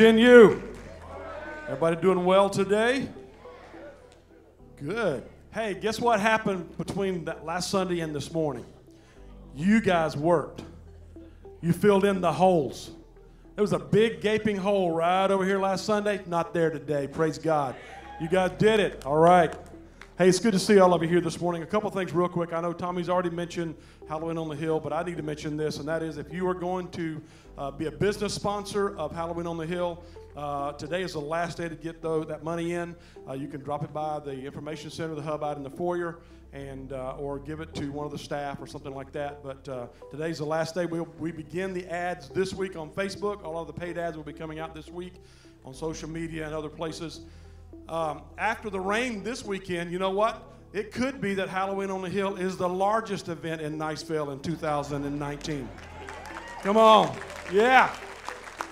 U. Everybody doing well today? Good. Hey, guess what happened between last Sunday and this morning? You guys worked. You filled in the holes. There was a big gaping hole right over here last Sunday. Not there today. Praise God. You guys did it. All right. Hey, it's good to see all of you here this morning. A couple things, real quick. I know Tommy's already mentioned Halloween on the Hill, but I need to mention this, and that is if you are going to uh, be a business sponsor of Halloween on the Hill, uh, today is the last day to get that money in. Uh, you can drop it by the information center, the hub out in the foyer, and uh, or give it to one of the staff or something like that. But uh, today's the last day. We'll, we begin the ads this week on Facebook. All of the paid ads will be coming out this week on social media and other places. Um, after the rain this weekend, you know what? It could be that Halloween on the Hill is the largest event in Niceville in 2019. Come on. Yeah.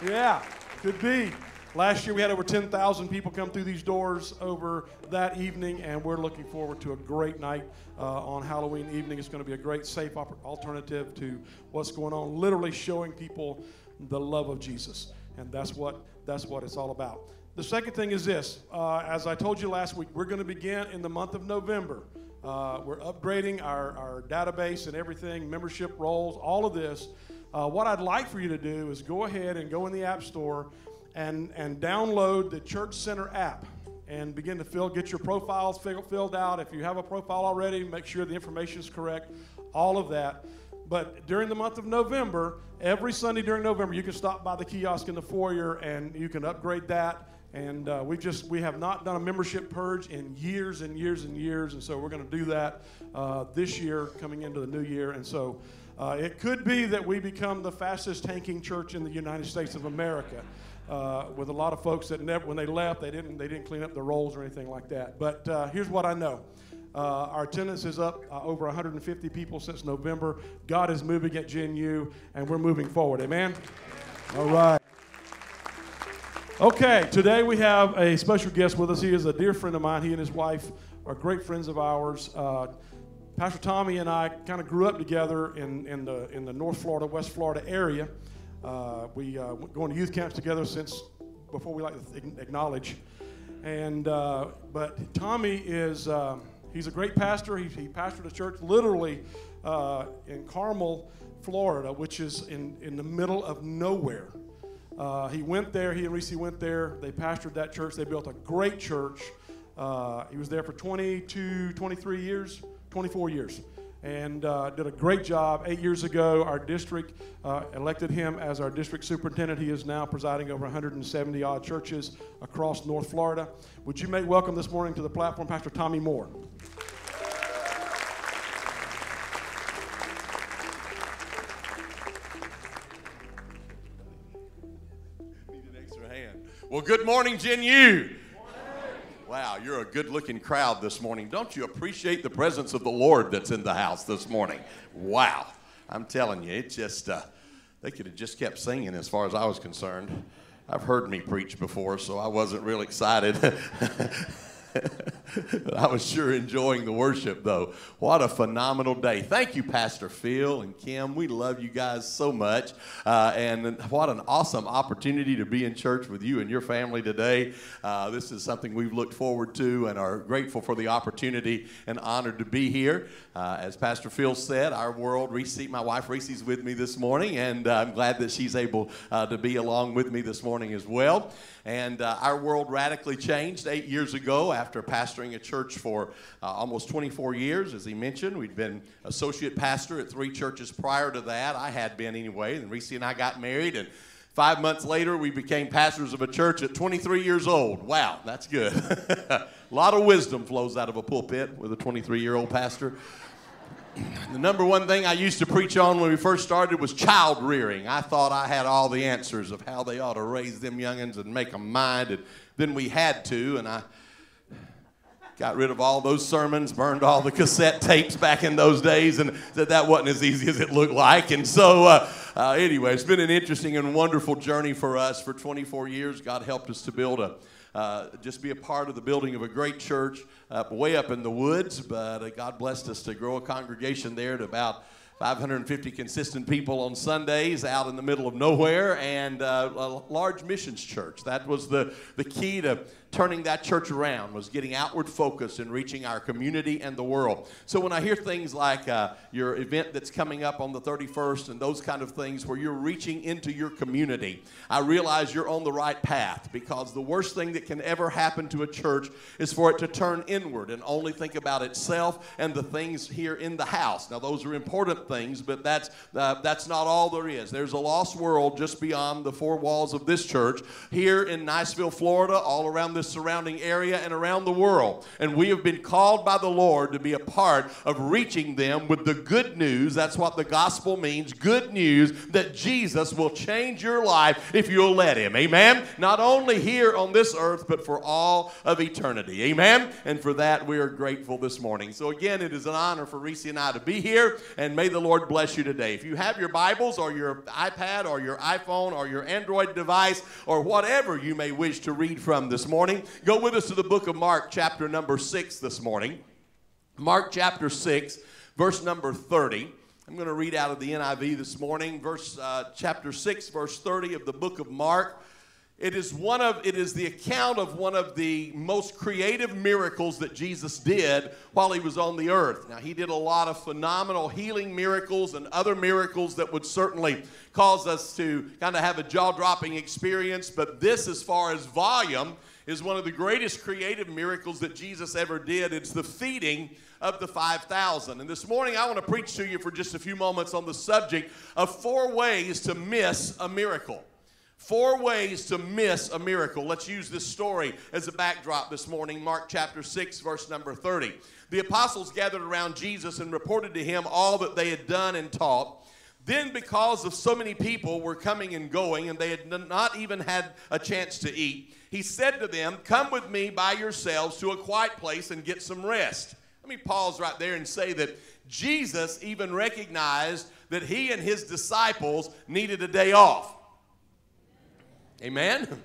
Yeah. Could be. Last year we had over 10,000 people come through these doors over that evening, and we're looking forward to a great night uh, on Halloween evening. It's going to be a great, safe op- alternative to what's going on, literally showing people the love of Jesus. And that's what, that's what it's all about. The second thing is this uh, as I told you last week, we're going to begin in the month of November. Uh, we're upgrading our, our database and everything, membership rolls, all of this. Uh, what I'd like for you to do is go ahead and go in the App Store and, and download the Church Center app and begin to fill, get your profiles filled out. If you have a profile already, make sure the information is correct, all of that. But during the month of November, every Sunday during November, you can stop by the kiosk in the foyer and you can upgrade that and uh, we just we have not done a membership purge in years and years and years, and so we're going to do that uh, this year, coming into the new year. And so uh, it could be that we become the fastest tanking church in the United States of America. Uh, with a lot of folks that never, when they left, they didn't they didn't clean up the rolls or anything like that. But uh, here's what I know. Uh, our attendance is up uh, over 150 people since November. God is moving at Gen U, and we're moving forward. Amen? All right. Okay, today we have a special guest with us. He is a dear friend of mine. He and his wife are great friends of ours. Uh, Pastor Tommy and I kind of grew up together in, in, the, in the North Florida, West Florida area. Uh, we uh, going to youth camps together since before we like to acknowledge. And uh, but Tommy is uh, he's a great pastor. He, he pastored a church literally uh, in Carmel, Florida, which is in, in the middle of nowhere. Uh, he went there, he and Reese went there. They pastored that church. They built a great church. Uh, he was there for 22, 23 years, 24 years, and uh, did a great job. Eight years ago, our district uh, elected him as our district superintendent. He is now presiding over 170 odd churches across North Florida. Would you make welcome this morning to the platform, Pastor Tommy Moore? Well, good morning, Gen U. Wow, you're a good looking crowd this morning. Don't you appreciate the presence of the Lord that's in the house this morning? Wow. I'm telling you, it just, uh, they could have just kept singing as far as I was concerned. I've heard me preach before, so I wasn't real excited. I was sure enjoying the worship, though. What a phenomenal day. Thank you, Pastor Phil and Kim. We love you guys so much. Uh, and what an awesome opportunity to be in church with you and your family today. Uh, this is something we've looked forward to and are grateful for the opportunity and honored to be here. Uh, as Pastor Phil said, our world, Reese, my wife Reese's with me this morning, and uh, I'm glad that she's able uh, to be along with me this morning as well. And uh, our world radically changed eight years ago after pastoring a church for uh, almost 24 years. As he mentioned, we'd been associate pastor at three churches prior to that. I had been anyway. And Reese and I got married, and five months later, we became pastors of a church at 23 years old. Wow, that's good. a lot of wisdom flows out of a pulpit with a 23 year old pastor. The number one thing I used to preach on when we first started was child rearing. I thought I had all the answers of how they ought to raise them youngins and make them mind, and then we had to, and I got rid of all those sermons, burned all the cassette tapes back in those days, and said that wasn't as easy as it looked like. And so, uh, uh, anyway, it's been an interesting and wonderful journey for us for 24 years. God helped us to build a uh, just be a part of the building of a great church way up in the woods. But uh, God blessed us to grow a congregation there to about 550 consistent people on Sundays out in the middle of nowhere, and uh, a large missions church. That was the, the key to turning that church around was getting outward focus and reaching our community and the world. So when I hear things like uh, your event that's coming up on the 31st and those kind of things where you're reaching into your community, I realize you're on the right path because the worst thing that can ever happen to a church is for it to turn inward and only think about itself and the things here in the house. Now those are important things, but that's uh, that's not all there is. There's a lost world just beyond the four walls of this church here in Niceville, Florida, all around this surrounding area and around the world. And we have been called by the Lord to be a part of reaching them with the good news. That's what the gospel means good news that Jesus will change your life if you'll let Him. Amen? Not only here on this earth, but for all of eternity. Amen? And for that, we are grateful this morning. So, again, it is an honor for Reese and I to be here, and may the Lord bless you today. If you have your Bibles or your iPad or your iPhone or your Android device or whatever you may wish to read from this morning. Go with us to the book of Mark, chapter number 6 this morning. Mark chapter 6, verse number 30. I'm going to read out of the NIV this morning, verse uh, chapter 6, verse 30 of the book of Mark. It is one of it is the account of one of the most creative miracles that Jesus did while he was on the earth. Now he did a lot of phenomenal healing miracles and other miracles that would certainly cause us to kind of have a jaw-dropping experience, but this as far as volume is one of the greatest creative miracles that Jesus ever did. It's the feeding of the 5,000. And this morning, I want to preach to you for just a few moments on the subject of four ways to miss a miracle. Four ways to miss a miracle. Let's use this story as a backdrop this morning. Mark chapter 6, verse number 30. The apostles gathered around Jesus and reported to him all that they had done and taught. Then, because of so many people were coming and going, and they had not even had a chance to eat, he said to them, Come with me by yourselves to a quiet place and get some rest. Let me pause right there and say that Jesus even recognized that he and his disciples needed a day off. Amen?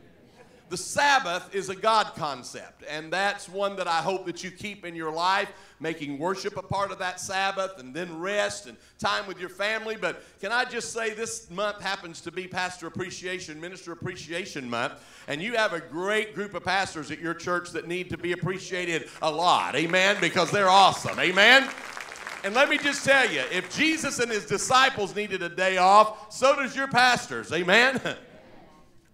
The Sabbath is a God concept, and that's one that I hope that you keep in your life, making worship a part of that Sabbath, and then rest and time with your family. But can I just say, this month happens to be Pastor Appreciation, Minister Appreciation Month, and you have a great group of pastors at your church that need to be appreciated a lot. Amen? Because they're awesome. Amen? And let me just tell you, if Jesus and his disciples needed a day off, so does your pastors. Amen?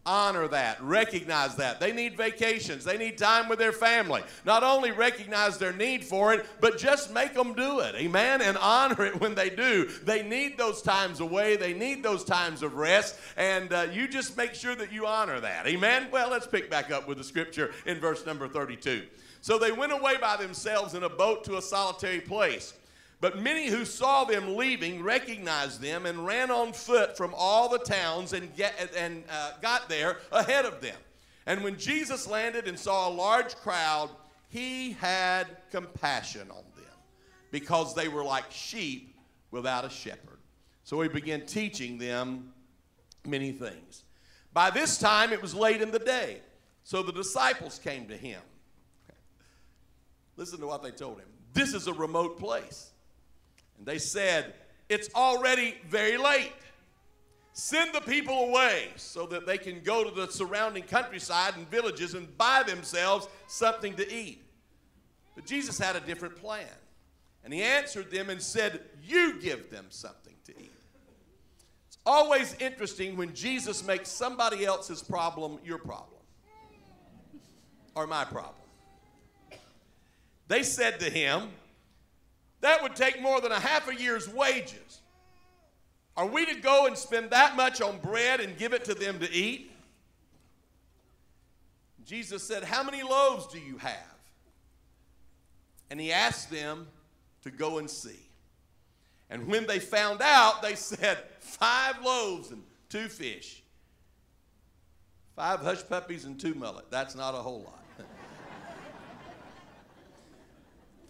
honor that, recognize that. They need vacations, they need time with their family. Not only recognize their need for it, but just make them do it. Amen? And honor it when they do. They need those times away, they need those times of rest, and uh, you just make sure that you honor that. Amen? Well, let's pick back up with the scripture in verse number 32. So they went away by themselves in a boat to a solitary place. But many who saw them leaving recognized them and ran on foot from all the towns and, get, and uh, got there ahead of them. And when Jesus landed and saw a large crowd, he had compassion on them because they were like sheep without a shepherd. So he began teaching them many things. By this time, it was late in the day. So the disciples came to him. Listen to what they told him. This is a remote place and they said, It's already very late. Send the people away so that they can go to the surrounding countryside and villages and buy themselves something to eat. But Jesus had a different plan. And he answered them and said, You give them something to eat. It's always interesting when Jesus makes somebody else's problem your problem or my problem. They said to him, that would take more than a half a year's wages. Are we to go and spend that much on bread and give it to them to eat? Jesus said, How many loaves do you have? And he asked them to go and see. And when they found out, they said, Five loaves and two fish. Five hush puppies and two mullet. That's not a whole lot.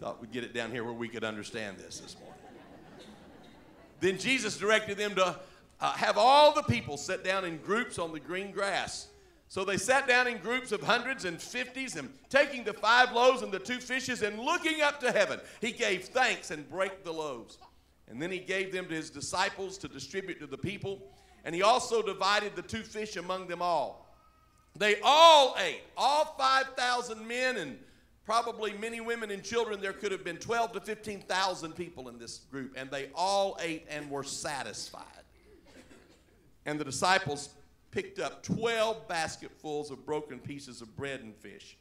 Thought we'd get it down here where we could understand this this morning. then Jesus directed them to uh, have all the people sit down in groups on the green grass. So they sat down in groups of hundreds and fifties, and taking the five loaves and the two fishes and looking up to heaven, he gave thanks and brake the loaves And then he gave them to his disciples to distribute to the people. And he also divided the two fish among them all. They all ate, all 5,000 men and probably many women and children. There could have been 12 to 15,000 people in this group, and they all ate and were satisfied. And the disciples picked up 12 basketfuls of broken pieces of bread and fish.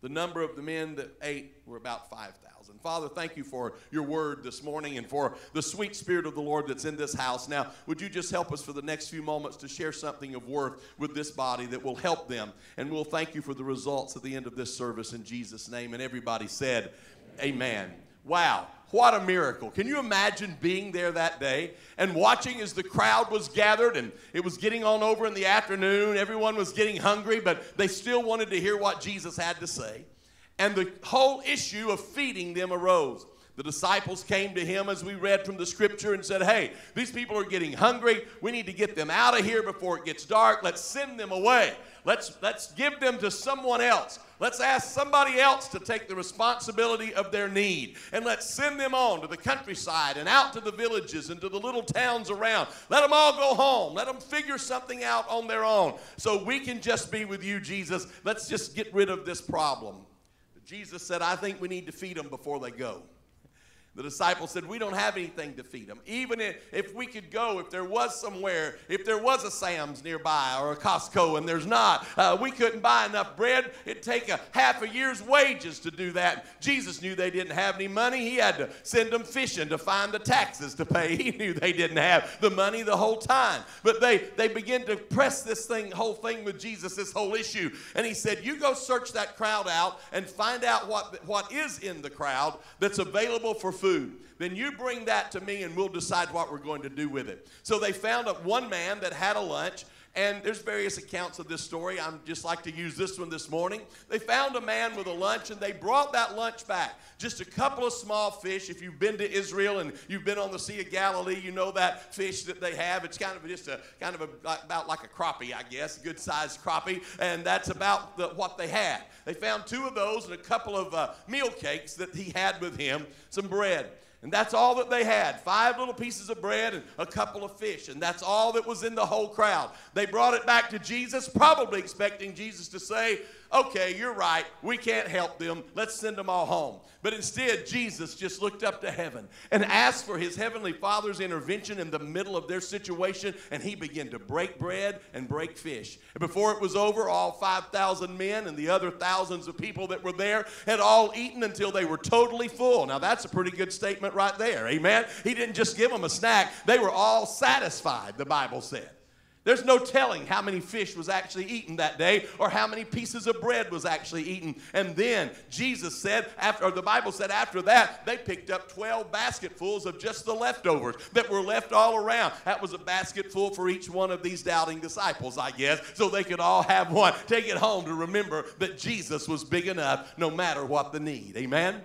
The number of the men that ate were about 5,000. Father, thank you for your word this morning and for the sweet spirit of the Lord that's in this house. Now, would you just help us for the next few moments to share something of worth with this body that will help them? And we'll thank you for the results at the end of this service in Jesus' name. And everybody said, Amen. Wow. What a miracle. Can you imagine being there that day and watching as the crowd was gathered and it was getting on over in the afternoon? Everyone was getting hungry, but they still wanted to hear what Jesus had to say. And the whole issue of feeding them arose. The disciples came to him as we read from the scripture and said, Hey, these people are getting hungry. We need to get them out of here before it gets dark. Let's send them away. Let's, let's give them to someone else. Let's ask somebody else to take the responsibility of their need. And let's send them on to the countryside and out to the villages and to the little towns around. Let them all go home. Let them figure something out on their own so we can just be with you, Jesus. Let's just get rid of this problem. Jesus said, I think we need to feed them before they go. The disciples said, We don't have anything to feed them. Even if, we could go, if there was somewhere, if there was a Sam's nearby or a Costco and there's not, uh, we couldn't buy enough bread. It'd take a half a year's wages to do that. Jesus knew they didn't have any money. He had to send them fishing to find the taxes to pay. He knew they didn't have the money the whole time. But they, they began to press this thing, whole thing with Jesus, this whole issue. And he said, You go search that crowd out and find out what, what is in the crowd that's available for food food. Then you bring that to me and we'll decide what we're going to do with it. So they found one man that had a lunch and there's various accounts of this story. I'm just like to use this one this morning. They found a man with a lunch and they brought that lunch back. Just a couple of small fish. If you've been to Israel and you've been on the Sea of Galilee, you know that fish that they have. It's kind of just a kind of a, about like a crappie, I guess, good sized crappie, and that's about the, what they had. They found two of those and a couple of uh, meal cakes that he had with him, some bread. And that's all that they had five little pieces of bread and a couple of fish. And that's all that was in the whole crowd. They brought it back to Jesus, probably expecting Jesus to say, okay, you're right. We can't help them. Let's send them all home. But instead, Jesus just looked up to heaven and asked for his heavenly Father's intervention in the middle of their situation, and he began to break bread and break fish. And before it was over, all 5,000 men and the other thousands of people that were there had all eaten until they were totally full. Now, that's a pretty good statement right there. Amen. He didn't just give them a snack, they were all satisfied, the Bible said. There's no telling how many fish was actually eaten that day or how many pieces of bread was actually eaten. And then Jesus said, after, or the Bible said after that, they picked up 12 basketfuls of just the leftovers that were left all around. That was a basketful for each one of these doubting disciples, I guess, so they could all have one. Take it home to remember that Jesus was big enough no matter what the need. Amen?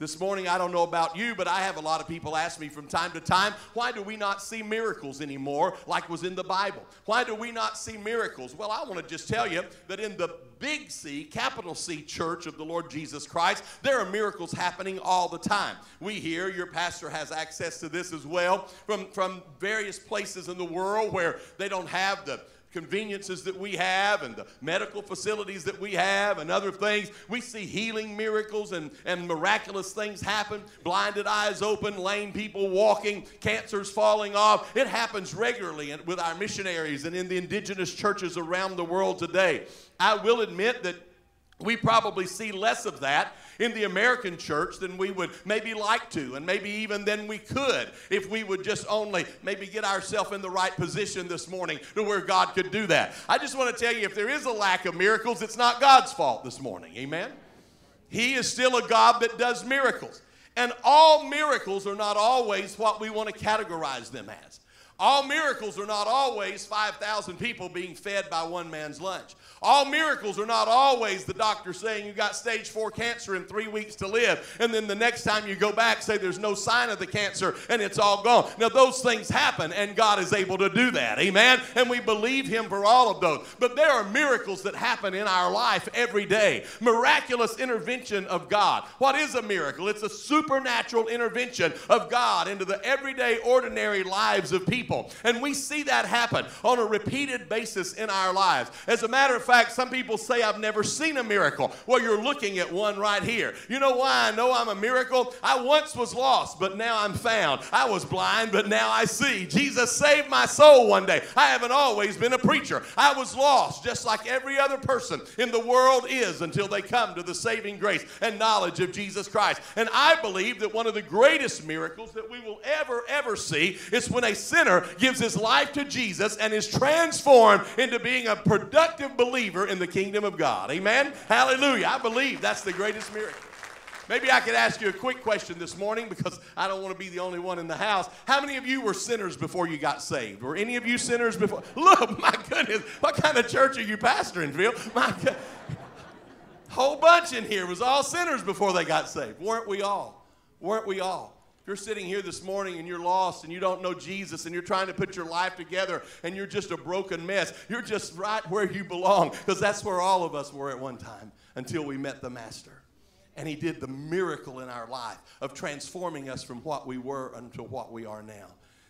This morning, I don't know about you, but I have a lot of people ask me from time to time, why do we not see miracles anymore like was in the Bible? Why do we not see miracles? Well, I want to just tell you that in the big C, capital C church of the Lord Jesus Christ, there are miracles happening all the time. We hear, your pastor has access to this as well, from, from various places in the world where they don't have the conveniences that we have and the medical facilities that we have and other things. We see healing miracles and, and miraculous things happen. Blinded eyes open, lame people walking, cancers falling off. It happens regularly with our missionaries and in the indigenous churches around the world today. I will admit that we probably see less of that in the American church than we would maybe like to, and maybe even than we could if we would just only maybe get ourselves in the right position this morning to where God could do that. I just want to tell you if there is a lack of miracles, it's not God's fault this morning. Amen? He is still a God that does miracles. And all miracles are not always what we want to categorize them as. All miracles are not always 5,000 people being fed by one man's lunch. All miracles are not always the doctor saying you got stage four cancer in three weeks to live, and then the next time you go back, say there's no sign of the cancer and it's all gone. Now, those things happen, and God is able to do that. Amen? And we believe Him for all of those. But there are miracles that happen in our life every day. Miraculous intervention of God. What is a miracle? It's a supernatural intervention of God into the everyday, ordinary lives of people. And we see that happen on a repeated basis in our lives. As a matter of fact, some people say, I've never seen a miracle. Well, you're looking at one right here. You know why I know I'm a miracle? I once was lost, but now I'm found. I was blind, but now I see. Jesus saved my soul one day. I haven't always been a preacher. I was lost, just like every other person in the world is until they come to the saving grace and knowledge of Jesus Christ. And I believe that one of the greatest miracles that we will ever, ever see is when a sinner gives his life to Jesus and is transformed into being a productive believer believer in the kingdom of God. Amen? Hallelujah. I believe that's the greatest miracle. Maybe I could ask you a quick question this morning because I don't want to be the only one in the house. How many of you were sinners before you got saved? Were any of you sinners before? Look, my goodness, what kind of church are you pastoring, Phil? My God. Whole bunch in here was all sinners before they got saved. Weren't we all? Weren't we all? You're sitting here this morning and you're lost and you don't know Jesus and you're trying to put your life together and you're just a broken mess, you're just right where you belong because that's where all of us were at one time until we met the Master. And He did the miracle in our life of transforming us from what we were unto what we are now.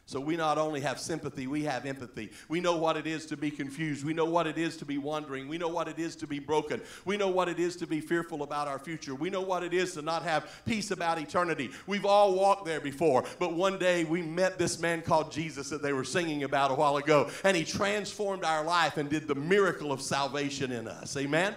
So we not only have sympathy, we have empathy. We know what it is to be confused. We know what it is to be wandering. We know what it is to be broken. We know what it is to be fearful about our future. We know what it is to not have peace about eternity. We've all walked there before, but one day we met this man called Jesus that they were singing about a while ago, and he transformed our life and did the miracle of salvation in us. Amen?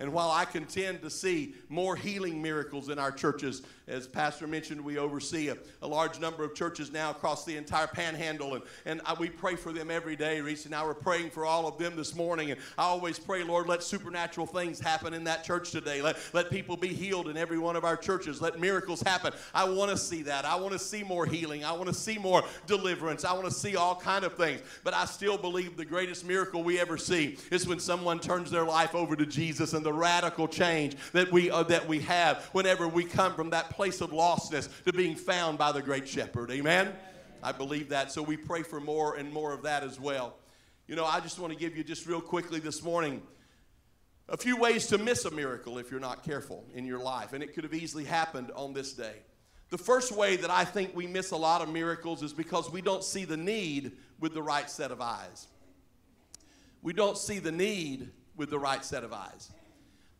And while I contend to see more healing miracles in our churches, as Pastor mentioned, we oversee a, a large number of churches now across the entire panhandle, and, and I, we pray for them every day. Reese and I were praying for all of them this morning, and I always pray, Lord, let supernatural things happen in that church today. Let, let people be healed in every one of our churches. Let miracles happen. I want to see that. I want to see more healing. I want to see more deliverance. I want to see all kind of things. But I still believe the greatest miracle we ever see is when someone turns their life over to Jesus and the radical change that we, uh, that we have whenever we come from that place place of lostness to being found by the great shepherd. Amen? I believe that. So we pray for more and more of that as well. You know, I just want to give you just real quickly this morning a few ways to miss a miracle if you're not careful in your life. And it could have easily happened on this day. The first way that I think we miss a lot of miracles is because we don't see the need with the right set of eyes. We don't see the need with the right set of eyes.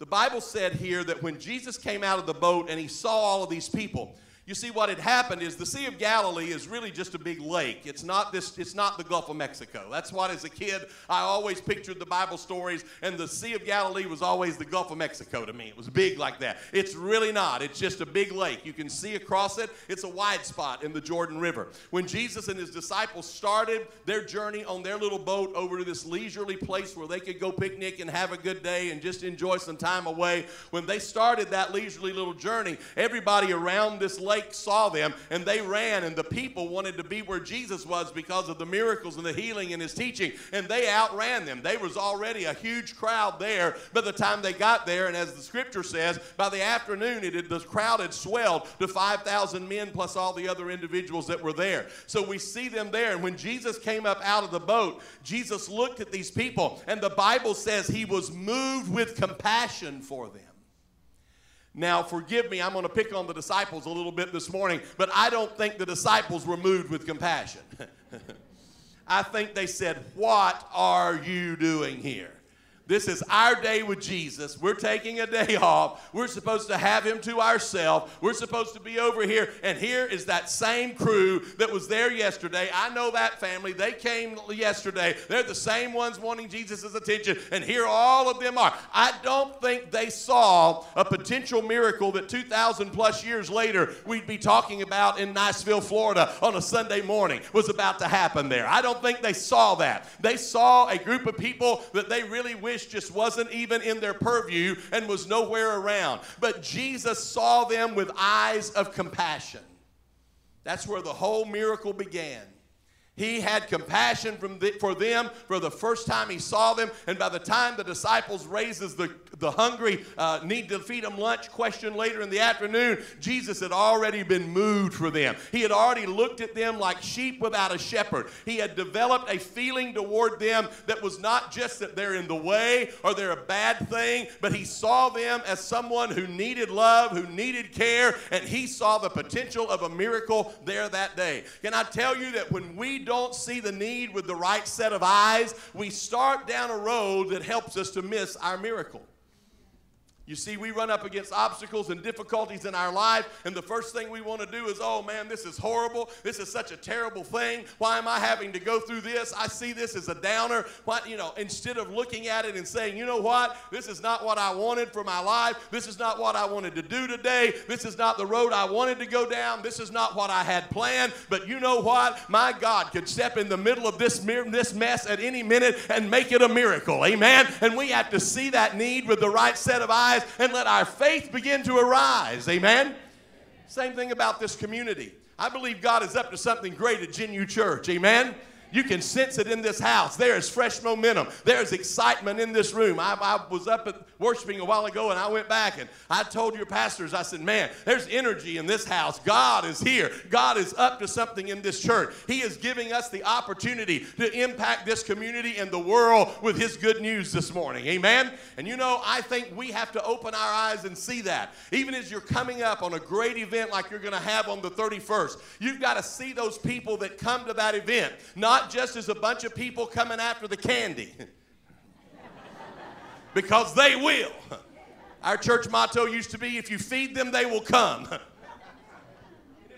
The Bible said here that when Jesus came out of the boat and he saw all of these people, you see, what had happened is the Sea of Galilee is really just a big lake. It's not this. It's not the Gulf of Mexico. That's what, as a kid, I always pictured the Bible stories, and the Sea of Galilee was always the Gulf of Mexico to me. It was big like that. It's really not. It's just a big lake. You can see across it. It's a wide spot in the Jordan River. When Jesus and his disciples started their journey on their little boat over to this leisurely place where they could go picnic and have a good day and just enjoy some time away, when they started that leisurely little journey, everybody around this lake saw them and they ran, and the people wanted to be where Jesus was because of the miracles and the healing and his teaching, and they outran them. There was already a huge crowd there by the time they got there, and as the scripture says, by the afternoon, it had, the crowd had swelled to 5,000 men plus all the other individuals that were there. So we see them there, and when Jesus came up out of the boat, Jesus looked at these people, and the Bible says he was moved with compassion for them. Now, forgive me, I'm going to pick on the disciples a little bit this morning, but I don't think the disciples were moved with compassion. I think they said, What are you doing here? This is our day with Jesus. We're taking a day off. We're supposed to have him to ourselves. We're supposed to be over here. And here is that same crew that was there yesterday. I know that family. They came yesterday. They're the same ones wanting Jesus' attention. And here all of them are. I don't think they saw a potential miracle that 2,000 plus years later we'd be talking about in Niceville, Florida on a Sunday morning was about to happen there. I don't think they saw that. They saw a group of people that they really just wasn't even in their purview and was nowhere around. But Jesus saw them with eyes of compassion. That's where the whole miracle began. He had compassion the, for them for the first time he saw them. And by the time the disciples raises the, the hungry, uh, need to feed them lunch question later in the afternoon, Jesus had already been moved for them. He had already looked at them like sheep without a shepherd. He had developed a feeling toward them that was not just that they're in the way or they're a bad thing, but he saw them as someone who needed love, who needed care, and he saw the potential of a miracle there that day. Can I tell you that when we don't see the need with the right set of eyes, we start down a road that helps us to miss our miracle. You see, we run up against obstacles and difficulties in our life, and the first thing we want to do is, oh man, this is horrible. This is such a terrible thing. Why am I having to go through this? I see this as a downer. What, you know, instead of looking at it and saying, you know what, this is not what I wanted for my life. This is not what I wanted to do today. This is not the road I wanted to go down. This is not what I had planned. But you know what? My God could step in the middle of this, this mess at any minute and make it a miracle. Amen. And we have to see that need with the right set of eyes and let our faith begin to arise. Amen? Same thing about this community. I believe God is up to something great at Genu Church. Amen? You can sense it in this house. There is fresh momentum. There is excitement in this room. I, I, was up at worshiping a while ago and I went back and I told your pastors, I said, man, there's energy in this house. God is here. God is up to something in this church. He is giving us the opportunity to impact this community and the world with His good news this morning. Amen? And you know, I think we have to open our eyes and see that. Even as you're coming up on a great event like you're going to have on the 31st, you've got to see those people that come to that event, not not just as a bunch of people coming after the candy, because they will. Our church motto used to be if you feed them, they will come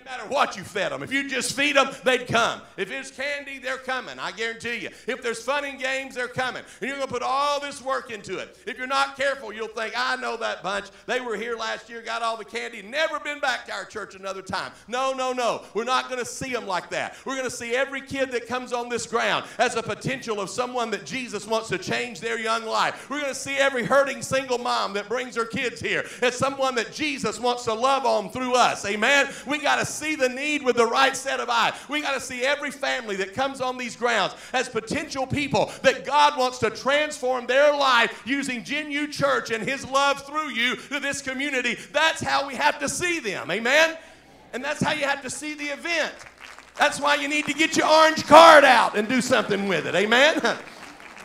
matter what you fed them. If you just feed them, they'd come. If it's candy, they're coming. I guarantee you. If there's fun and games, they're coming. And you're going to put all this work into it. If you're not careful, you'll think, I know that bunch. They were here last year, got all the candy, never been back to our church another time. No, no, no. We're not going to see them like that. We're going to see every kid that comes on this ground as a potential of someone that Jesus wants to change their young life. We're going to see every hurting single mom that brings her kids here as someone that Jesus wants to love on through us. Amen. We got to see the need with the right set of eyes. We got to see every family that comes on these grounds as potential people that God wants to transform their life using Genu Church and His love through you to this community. That's how we have to see them. Amen? And that's how you have to see the event. That's why you need to get your orange card out and do something with it. Amen?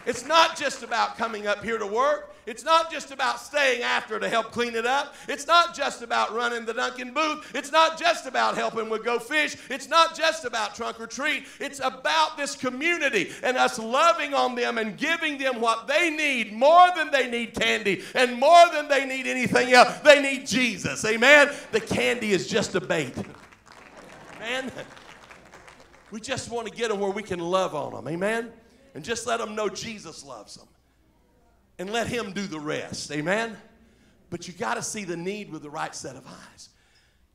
It's not just about coming up here to work. It's not just about staying after to help clean it up. It's not just about running the Dunkin' booth. It's not just about helping with Go Fish. It's not just about trunk or treat. It's about this community and us loving on them and giving them what they need more than they need candy and more than they need anything else. They need Jesus. Amen. The candy is just a bait. Man, we just want to get them where we can love on them. Amen. And just let them know Jesus loves them and let Him do the rest. Amen? But you got to see the need with the right set of eyes.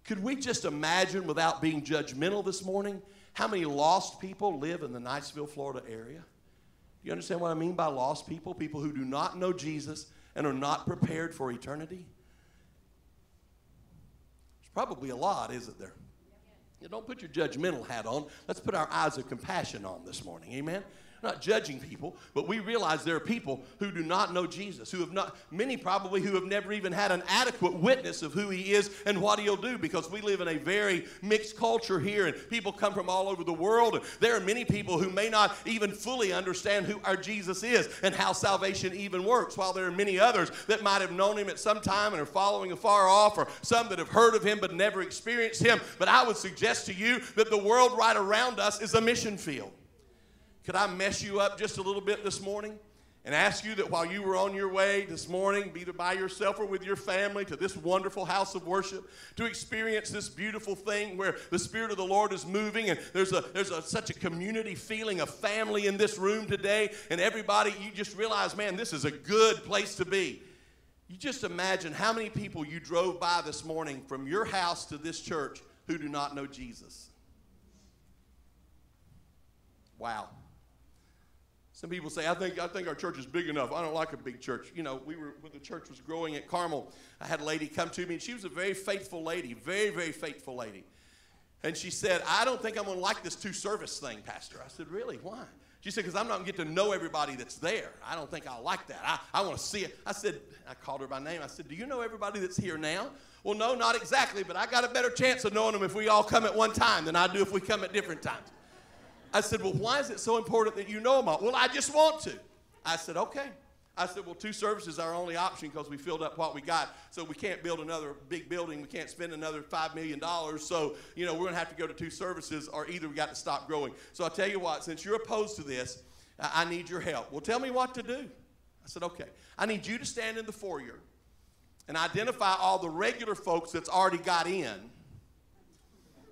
Could we just imagine, without being judgmental this morning, how many lost people live in the Niceville, Florida area? Do you understand what I mean by lost people? People who do not know Jesus and are not prepared for eternity? There's probably a lot, isn't there? You don't put your judgmental hat on. Let's put our eyes of compassion on this morning. Amen? Not judging people, but we realize there are people who do not know Jesus, who have not, many probably who have never even had an adequate witness of who he is and what he'll do because we live in a very mixed culture here and people come from all over the world. And there are many people who may not even fully understand who our Jesus is and how salvation even works, while there are many others that might have known him at some time and are following afar off, or some that have heard of him but never experienced him. But I would suggest to you that the world right around us is a mission field. Could I mess you up just a little bit this morning? and ask you that while you were on your way this morning, be either by yourself or with your family, to this wonderful house of worship, to experience this beautiful thing where the Spirit of the Lord is moving, and there's a there's a, such a community feeling a family in this room today, and everybody, you just realize, man, this is a good place to be. You just imagine how many people you drove by this morning from your house to this church who do not know Jesus. Wow. Some people say, I think, I think our church is big enough. I don't like a big church. You know, we were, when the church was growing at Carmel, I had a lady come to me, and she was a very faithful lady, very, very faithful lady. And she said, I don't think I'm going to like this two service thing, Pastor. I said, Really? Why? She said, Because I'm not going to get to know everybody that's there. I don't think I'll like that. I, I want to see it. I said, I called her by name. I said, Do you know everybody that's here now? Well, no, not exactly, but I got a better chance of knowing them if we all come at one time than I do if we come at different times. I said, Well, why is it so important that you know them all? Well, I just want to. I said, Okay. I said, Well, two services are our only option because we filled up what we got. So we can't build another big building. We can't spend another $5 million. So, you know, we're going to have to go to two services or either we got to stop growing. So I'll tell you what, since you're opposed to this, I need your help. Well, tell me what to do. I said, Okay. I need you to stand in the foyer and identify all the regular folks that's already got in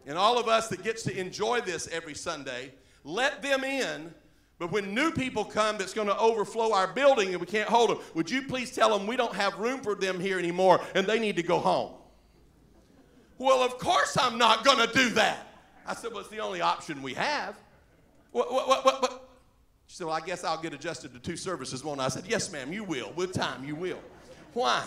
and all of us that gets to enjoy this every Sunday, let them in but when new people come that's going to overflow our building and we can't hold them, would you please tell them we don't have room for them here anymore and they need to go home? Well, of course I'm not going to do that. I said, well, it's the only option we have. What, what, what, what? She said, well, I guess I'll get adjusted to two services, won't I? I said, yes, ma'am, you will. With time, you will. Why?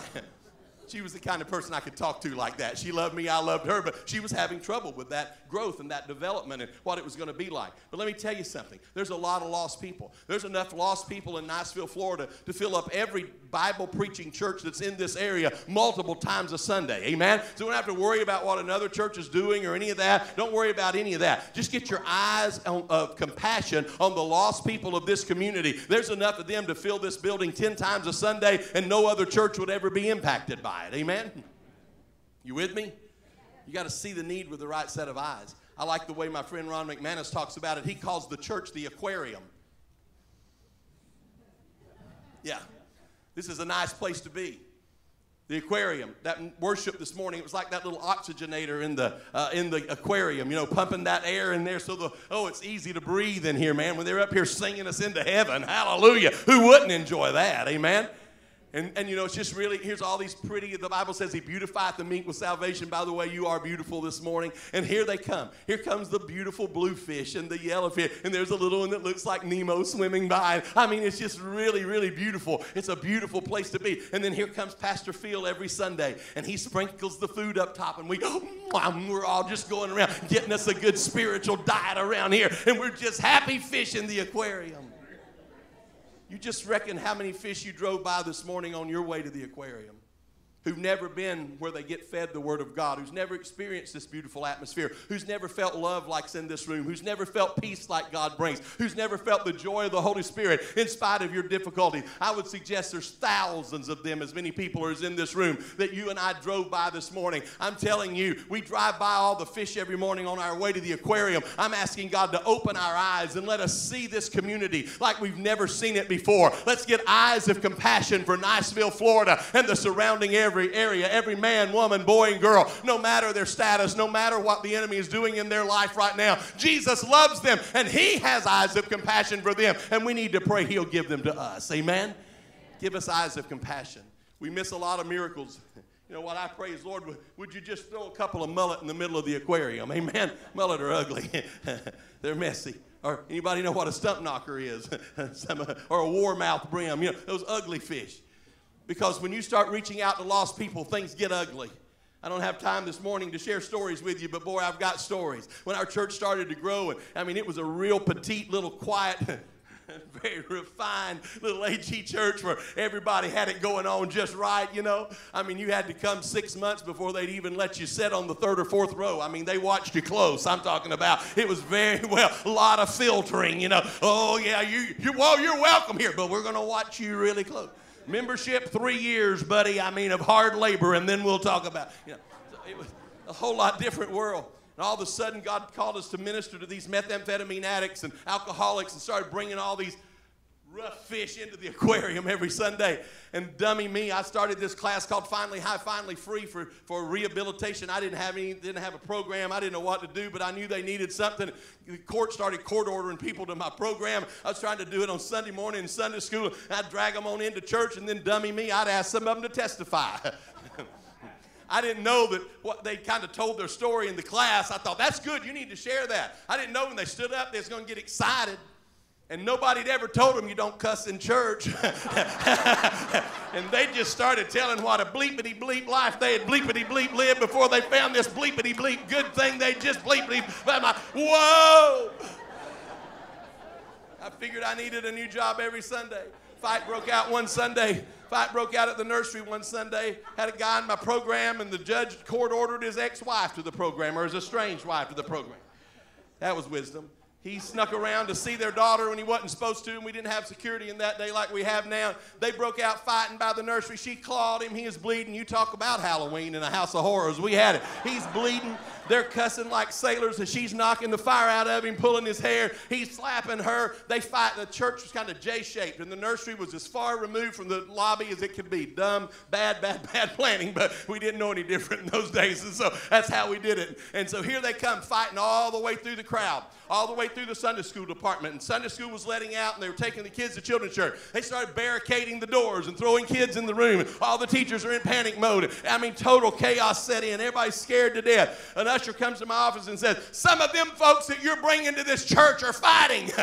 She was the kind of person I could talk to like that. She loved me, I loved her, but she was having trouble with that growth and that development and what it was going to be like. But let me tell you something there's a lot of lost people. There's enough lost people in Niceville, Florida to fill up every Bible preaching church that's in this area multiple times a Sunday. Amen? So we don't have to worry about what another church is doing or any of that. Don't worry about any of that. Just get your eyes on, of compassion on the lost people of this community. There's enough of them to fill this building 10 times a Sunday, and no other church would ever be impacted by it. Amen? You with me? You got to see the need with the right set of eyes. I like the way my friend Ron McManus talks about it. He calls the church the aquarium. Yeah. This is a nice place to be. The aquarium. That worship this morning, it was like that little oxygenator in the uh, in the aquarium. You know, pumping that air in there so the oh, it's easy to breathe in here, man. When they're up here singing us into heaven, hallelujah. Who wouldn't enjoy that? Amen. And, and you know, it's just really, here's all these pretty, the Bible says he beautified the meek with salvation. By the way, you are beautiful this morning. And here they come. Here comes the beautiful bluefish and the yellowfish. And there's a little one that looks like Nemo swimming by. I mean, it's just really, really beautiful. It's a beautiful place to be. And then here comes Pastor Phil every Sunday. And he sprinkles the food up top. And we, we're all just going around getting us a good spiritual diet around here. And we're just happy fish in the aquarium. You just reckon how many fish you drove by this morning on your way to the aquarium who've never been where they get fed the Word of God, who's never experienced this beautiful atmosphere, who's never felt love like's in this room, who's never felt peace like God brings, who's never felt the joy of the Holy Spirit in spite of your difficulty. I would suggest there's thousands of them, as many people as in this room, that you and I drove by this morning. I'm telling you, we drive by all the fish every morning on our way to the aquarium. I'm asking God to open our eyes and let us see this community like we've never seen it before. Let's get eyes of compassion for Niceville, Florida, and the surrounding area every area, every man, woman, boy, and girl, no matter their status, no matter what the enemy is doing in their life right now. Jesus loves them and He has eyes of compassion for them. And we need to pray He'll give them to us. Amen? Give us eyes of compassion. We miss a lot of miracles. You know what I pray is, Lord, would you just throw a couple of mullet in the middle of the aquarium? Amen. mullet are ugly. They're messy. Or anybody know what a stump knocker is? or a warmouth brim. You know, those ugly fish. Because when you start reaching out to lost people, things get ugly. I don't have time this morning to share stories with you, but boy, I've got stories. When our church started to grow, and I mean, it was a real petite, little quiet, very refined little AG church where everybody had it going on just right, you know. I mean, you had to come six months before they'd even let you sit on the third or fourth row. I mean, they watched you close. I'm talking about it was very well a lot of filtering, you know. Oh yeah, you you well, you're welcome here, but we're gonna watch you really close. Membership, three years, buddy. I mean, of hard labor, and then we'll talk about. You know, it was a whole lot different world. And all of a sudden, God called us to minister to these methamphetamine addicts and alcoholics and started bringing all these rough fish into the aquarium every Sunday. And dummy me, I started this class called Finally High, Finally Free for, for rehabilitation. I didn't have any, didn't have a program. I didn't know what to do, but I knew they needed something. The court started court ordering people to my program. I was trying to do it on Sunday morning in Sunday school. I'd drag them on into church, and then dummy me, I'd ask some of them to testify. I didn't know that what they kind of told their story in the class. I thought, that's good. You need to share that. I didn't know when they stood up, they was going to get excited. And nobody'd ever told them you don't cuss in church. and they just started telling what a bleepity bleep life they had bleepity bleep lived before they found this bleepity bleep good thing they just bleepity. I'm like, whoa! I figured I needed a new job every Sunday. Fight broke out one Sunday. Fight broke out at the nursery one Sunday. Had a guy in my program, and the judge court ordered his ex-wife to the program, or his estranged wife to the program. That was wisdom. He snuck around to see their daughter when he wasn't supposed to, and we didn't have security in that day like we have now. They broke out fighting by the nursery. She clawed him. He is bleeding. You talk about Halloween in a house of horrors. We had it. He's bleeding. They're cussing like sailors, and she's knocking the fire out of him, pulling his hair. He's slapping her. They fight. The church was kind of J shaped, and the nursery was as far removed from the lobby as it could be. Dumb, bad, bad, bad planning, but we didn't know any different in those days, and so that's how we did it. And so here they come fighting all the way through the crowd, all the way through the Sunday school department. And Sunday school was letting out, and they were taking the kids to children's church. They started barricading the doors and throwing kids in the room. And all the teachers are in panic mode. I mean, total chaos set in. Everybody's scared to death. An usher comes to my office and says, Some of them folks that you're bringing to this church are fighting.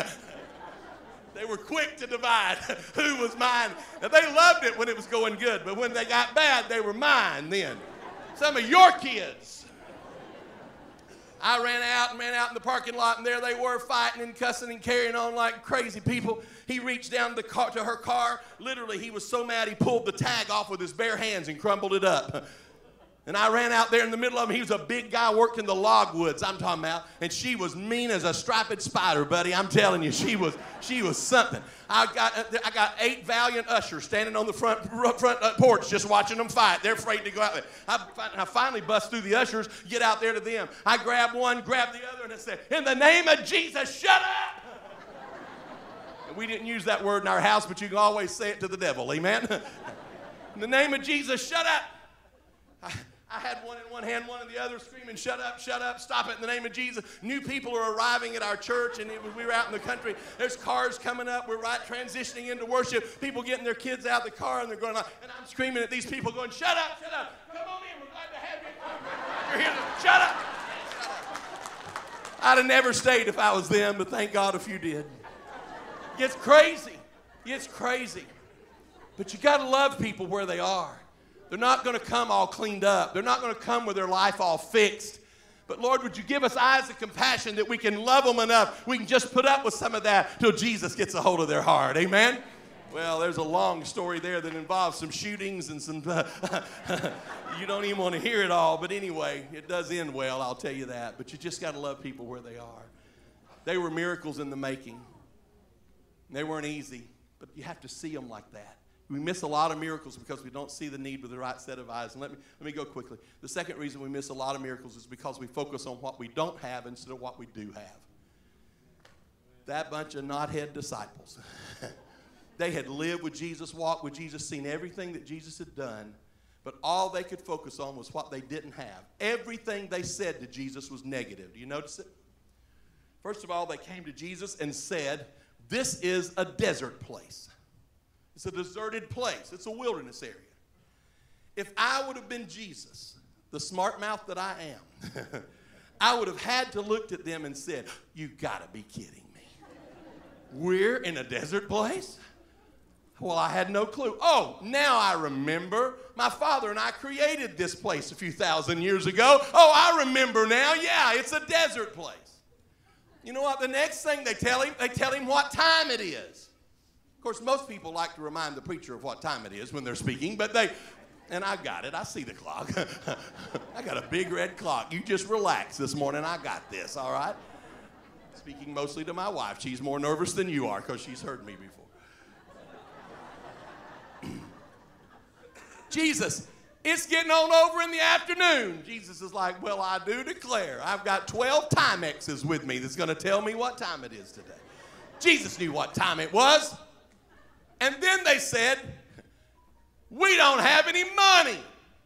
They were quick to divide who was mine. They loved it when it was going good, but when they got bad, they were mine then. Some of your kids. I ran out and ran out in the parking lot, and there they were fighting and cussing and carrying on like crazy people. He reached down the car, to her car. Literally, he was so mad he pulled the tag off with his bare hands and crumbled it up. And I ran out there in the middle of him. He was a big guy worked in the logwoods, I'm talking about. And she was mean as a striped spider, buddy. I'm telling you, she was she was something. I got I got eight valiant ushers standing on the front front uh, porch just watching them fight. They're afraid to go out there. I, I finally bust through the ushers, get out there to them. I grab one, grab the other, and I said, "In the name of Jesus, shut up!" we didn't use that word in our house, but you can always say it to the devil. Amen. in the name of Jesus, shut up. I had one in one hand, one in the other, screaming, Shut up, shut up, stop it in the name of Jesus. New people are arriving at our church, and we were out in the country. There's cars coming up. We're right transitioning into worship. People getting their kids out of the car, and they're going, and I'm screaming at these people, going, Shut up, shut up. Come on in. We're glad to have you. You're here. Shut up. Shut up. I'd have never stayed if I was them, but thank God if you did. It gets crazy. It gets crazy. But you got to love people where they are. They're not going to come all cleaned up. They're not going to come with their life all fixed. But Lord, would you give us eyes of compassion that we can love them enough? We can just put up with some of that till Jesus gets a hold of their heart. Amen? Well, there's a long story there that involves some shootings and some. you don't even want to hear it all, but anyway, it does end well, I'll tell you that. But you just got to love people where they are. They were miracles in the making. They weren't easy, but you have to see them like that. We miss a lot of miracles because we don't see the need with the right set of eyes. And let me, let me go quickly. The second reason we miss a lot of miracles is because we focus on what we don't have instead of what we do have. That bunch of knothead disciples. they had lived with Jesus, walked with Jesus, seen everything that Jesus had done, but all they could focus on was what they didn't have. Everything they said to Jesus was negative. Do you notice it? First of all, they came to Jesus and said, This is a desert place. It's a deserted place, it's a wilderness area. If I would have been Jesus, the smart mouth that I am, I would have had to looked at them and said, You gotta be kidding me. We're in a desert place? Well, I had no clue. Oh, now I remember. My father and I created this place a few thousand years ago. Oh, I remember now. Yeah, it's a desert place. You know what? The next thing they tell him, they tell him what time it is course, most people like to remind the preacher of what time it is when they're speaking, but they, and I got it. I see the clock. I got a big red clock. You just relax this morning. I got this, all right? Speaking mostly to my wife. She's more nervous than you are because she's heard me before. Jesus, it's getting on over in the afternoon. Jesus is like, Well, I do declare, I've got 12 Timexes with me that's going to tell me what time it is today. Jesus knew what time it was. And then they said, We don't have any money.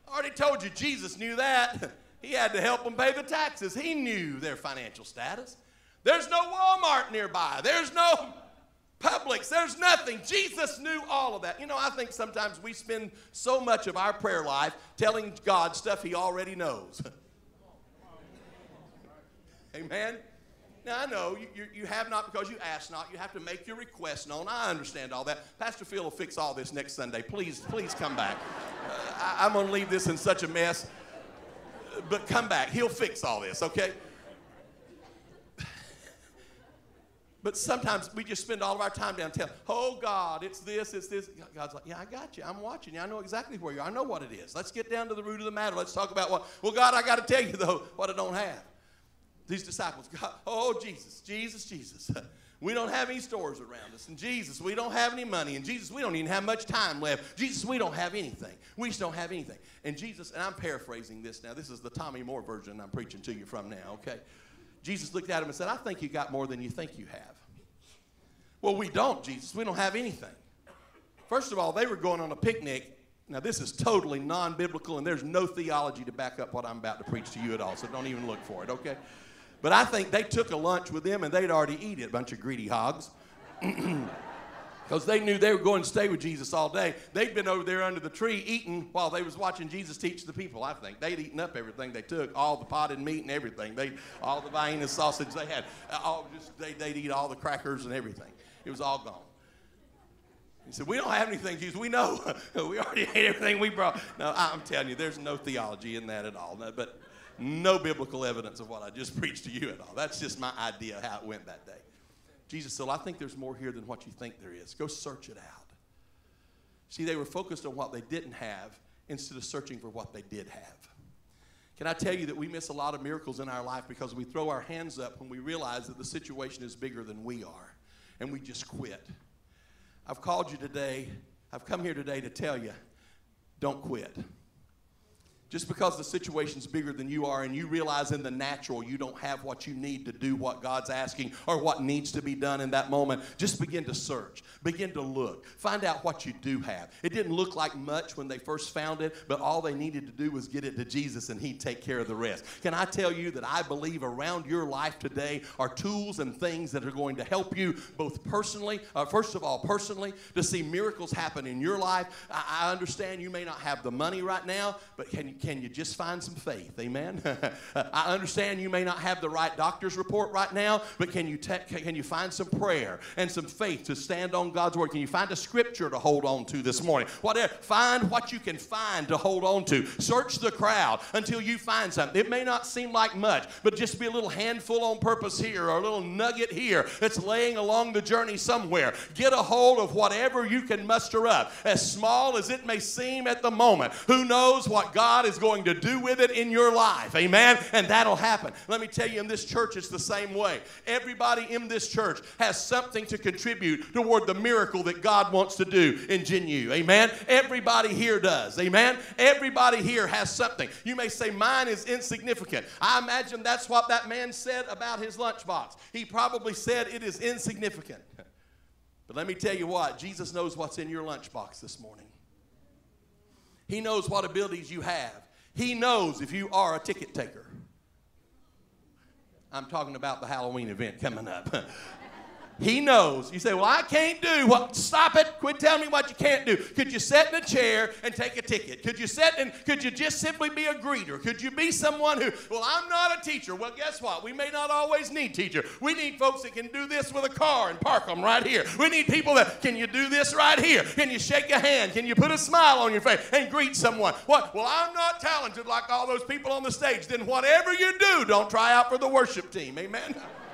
I already told you, Jesus knew that. He had to help them pay the taxes. He knew their financial status. There's no Walmart nearby. There's no Publix. There's nothing. Jesus knew all of that. You know, I think sometimes we spend so much of our prayer life telling God stuff He already knows. Amen? Now, I know you, you, you, have not because you ask not. You have to make your request known. I understand all that. Pastor Phil will fix all this next Sunday. Please, please come back. Uh, I, I'm going to leave this in such a mess. But come back. He'll fix all this, okay? But sometimes we just spend all of our time down telling, oh God, it's this, it's this. God's like, yeah, I got you. I'm watching you. I know exactly where you are. I know what it is. Let's get down to the root of the matter. Let's talk about what, well, God, I got to tell you, though, what I don't have. These disciples, God, oh, Jesus, Jesus, Jesus. We don't have any stores around us. And Jesus, we don't have any money. And Jesus, we don't even have much time left. Jesus, we don't have anything. We just don't have anything. And Jesus, and I'm paraphrasing this now. This is the Tommy Moore version I'm preaching to you from now, okay? Jesus looked at him and said, I think you got more than you think you have. Well, we don't, Jesus. We don't have anything. First of all, they were going on a picnic. Now, this is totally non biblical, and there's no theology to back up what I'm about to preach to you at all, so don't even look for it, okay? But I think they took a lunch with them and they'd already eat it, a bunch of greedy hogs. because they knew they were going to stay with Jesus all day. They'd been over there under the tree eating while they was watching Jesus teach the people. I think they'd eaten up everything they took, all the potted meat and everything. They, all the Vienna sausage they had, uh, all just they, they'd eat all the crackers and everything. It was all gone. He said, "We don't have anything, Jesus. We know. we already ate everything we brought." No, I'm telling you, there's no theology in that at all. No, but no biblical evidence of what I just preached to you at all. That's just my idea how it went that day. Jesus said, I think there's more here than what you think there is. Go search it out. See, they were focused on what they didn't have instead of searching for what they did have. Can I tell you that we miss a lot of miracles in our life because we throw our hands up when we realize that the situation is bigger than we are and we just quit? I've called you today, I've come here today to tell you don't quit. Just because the situation's bigger than you are and you realize in the natural you don't have what you need to do what God's asking or what needs to be done in that moment, just begin to search. Begin to look. Find out what you do have. It didn't look like much when they first found it, but all they needed to do was get it to Jesus and He'd take care of the rest. Can I tell you that I believe around your life today are tools and things that are going to help you both personally, uh, first of all, personally, to see miracles happen in your life. I, I understand you may not have the money right now, but can you can you just find some faith? Amen. I understand you may not have the right doctor's report right now, but can you te- can you find some prayer and some faith to stand on God's word? Can you find a scripture to hold on to this morning? Whatever, find what you can find to hold on to. Search the crowd until you find something. It may not seem like much, but just be a little handful on purpose here or a little nugget here that's laying along the journey somewhere. Get a hold of whatever you can muster up, as small as it may seem at the moment. Who knows what God is going to do with it in your life. Amen? And that'll happen. Let me tell you, in this church, it's the same way. Everybody in this church has something to contribute toward the miracle that God wants to do in Genu. Amen? Everybody here does. Amen? Everybody here has something. You may say, mine is insignificant. I imagine that's what that man said about his lunchbox. He probably said it is insignificant. But let me tell you what, Jesus knows what's in your lunchbox this morning. He knows what abilities you have. He knows if you are a ticket taker. I'm talking about the Halloween event coming up. He knows. You say, Well, I can't do what stop it. Quit telling me what you can't do. Could you sit in a chair and take a ticket? Could you sit and could you just simply be a greeter? Could you be someone who, well, I'm not a teacher. Well, guess what? We may not always need teacher. We need folks that can do this with a car and park them right here. We need people that can you do this right here? Can you shake a hand? Can you put a smile on your face and greet someone? What? Well, I'm not talented like all those people on the stage. Then whatever you do, don't try out for the worship team. Amen.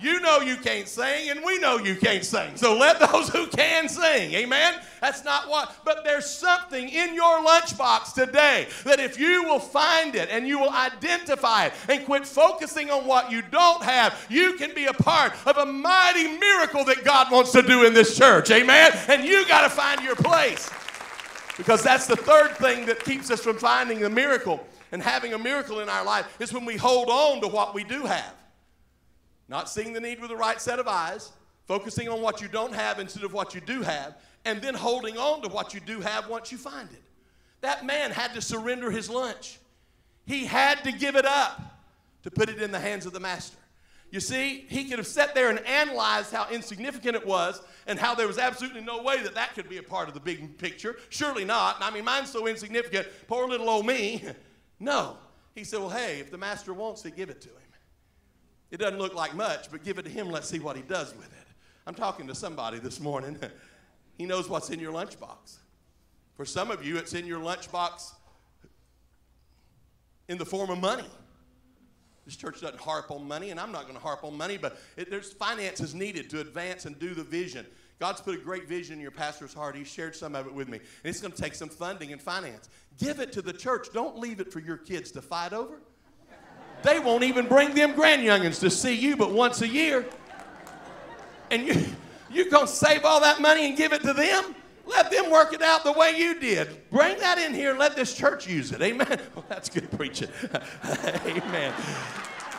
You know you can't sing, and we know you can't sing. So let those who can sing. Amen? That's not what, but there's something in your lunchbox today that if you will find it and you will identify it and quit focusing on what you don't have, you can be a part of a mighty miracle that God wants to do in this church. Amen? And you got to find your place. Because that's the third thing that keeps us from finding the miracle and having a miracle in our life is when we hold on to what we do have. Not seeing the need with the right set of eyes, focusing on what you don't have instead of what you do have, and then holding on to what you do have once you find it. That man had to surrender his lunch. He had to give it up to put it in the hands of the master. You see, he could have sat there and analyzed how insignificant it was and how there was absolutely no way that that could be a part of the big picture. Surely not. I mean, mine's so insignificant. Poor little old me. No. He said, Well, hey, if the master wants it, give it to him. It doesn't look like much, but give it to him. Let's see what he does with it. I'm talking to somebody this morning. he knows what's in your lunchbox. For some of you, it's in your lunchbox in the form of money. This church doesn't harp on money, and I'm not going to harp on money, but it, there's finances needed to advance and do the vision. God's put a great vision in your pastor's heart. He shared some of it with me. And it's going to take some funding and finance. Give it to the church. Don't leave it for your kids to fight over. They won't even bring them grand grandyoungins to see you but once a year. And you, you're going to save all that money and give it to them? Let them work it out the way you did. Bring that in here and let this church use it. Amen. Well, that's good preaching. Amen.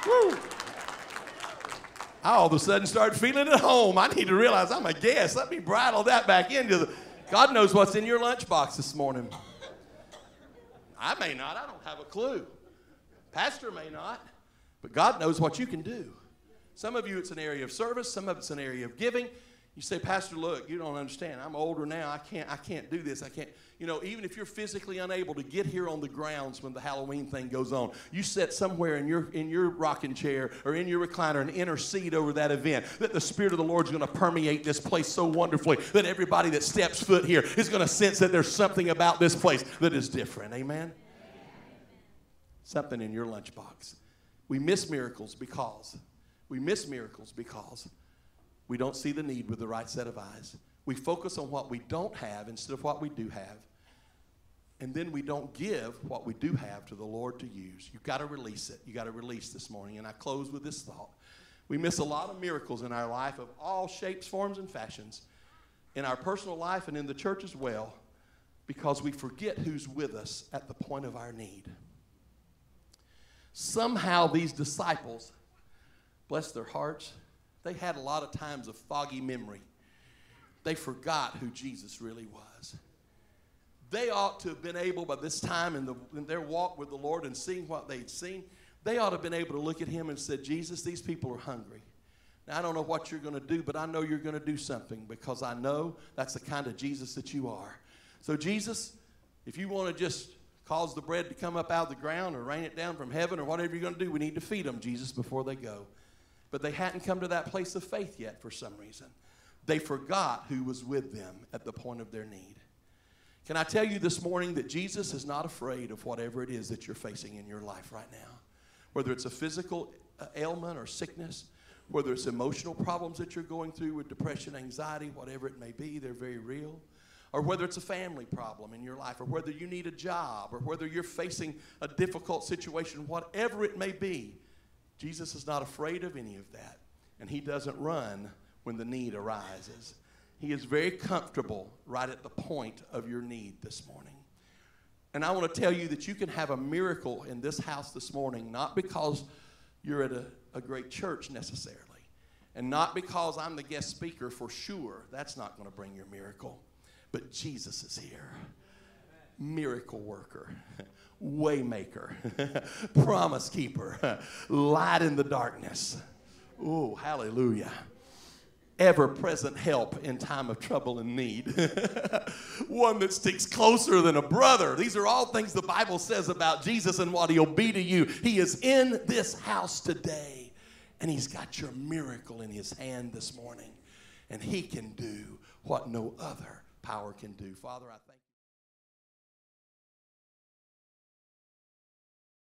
Woo. I all of a sudden started feeling at home. I need to realize I'm a guest. Let me bridle that back into the. God knows what's in your lunchbox this morning. I may not. I don't have a clue. Pastor may not. But God knows what you can do. Some of you, it's an area of service. Some of it's an area of giving. You say, Pastor, look, you don't understand. I'm older now. I can't, I can't do this. I can't. You know, even if you're physically unable to get here on the grounds when the Halloween thing goes on, you sit somewhere in your in your rocking chair or in your recliner and intercede over that event. That the Spirit of the Lord is going to permeate this place so wonderfully that everybody that steps foot here is going to sense that there's something about this place that is different. Amen. Something in your lunchbox. We miss miracles because we miss miracles because we don't see the need with the right set of eyes. We focus on what we don't have instead of what we do have. And then we don't give what we do have to the Lord to use. You've got to release it. You've got to release this morning. And I close with this thought. We miss a lot of miracles in our life of all shapes, forms, and fashions, in our personal life and in the church as well, because we forget who's with us at the point of our need. Somehow, these disciples, bless their hearts, they had a lot of times of foggy memory. They forgot who Jesus really was. They ought to have been able, by this time in, the, in their walk with the Lord and seeing what they'd seen, they ought to have been able to look at him and said, Jesus, these people are hungry. Now, I don't know what you're going to do, but I know you're going to do something because I know that's the kind of Jesus that you are. So, Jesus, if you want to just cause the bread to come up out of the ground or rain it down from heaven or whatever you're going to do, we need to feed them, Jesus, before they go. But they hadn't come to that place of faith yet for some reason. They forgot who was with them at the point of their need. Can I tell you this morning that Jesus is not afraid of whatever it is that you're facing in your life right now? Whether it's a physical uh, ailment or sickness, whether it's emotional problems that you're going through with depression, anxiety, whatever it may be, they're very real. Or whether it's a family problem in your life, or whether you need a job, or whether you're facing a difficult situation, whatever it may be, Jesus is not afraid of any of that, and he doesn't run when the need arises. He is very comfortable right at the point of your need this morning. And I want to tell you that you can have a miracle in this house this morning, not because you're at a, a great church necessarily, and not because I'm the guest speaker for sure. That's not going to bring your miracle. But Jesus is here, miracle worker. waymaker, promise keeper, light in the darkness. Oh, hallelujah. Ever present help in time of trouble and need. One that sticks closer than a brother. These are all things the Bible says about Jesus and what he'll be to you. He is in this house today, and he's got your miracle in his hand this morning, and he can do what no other power can do. Father, I thank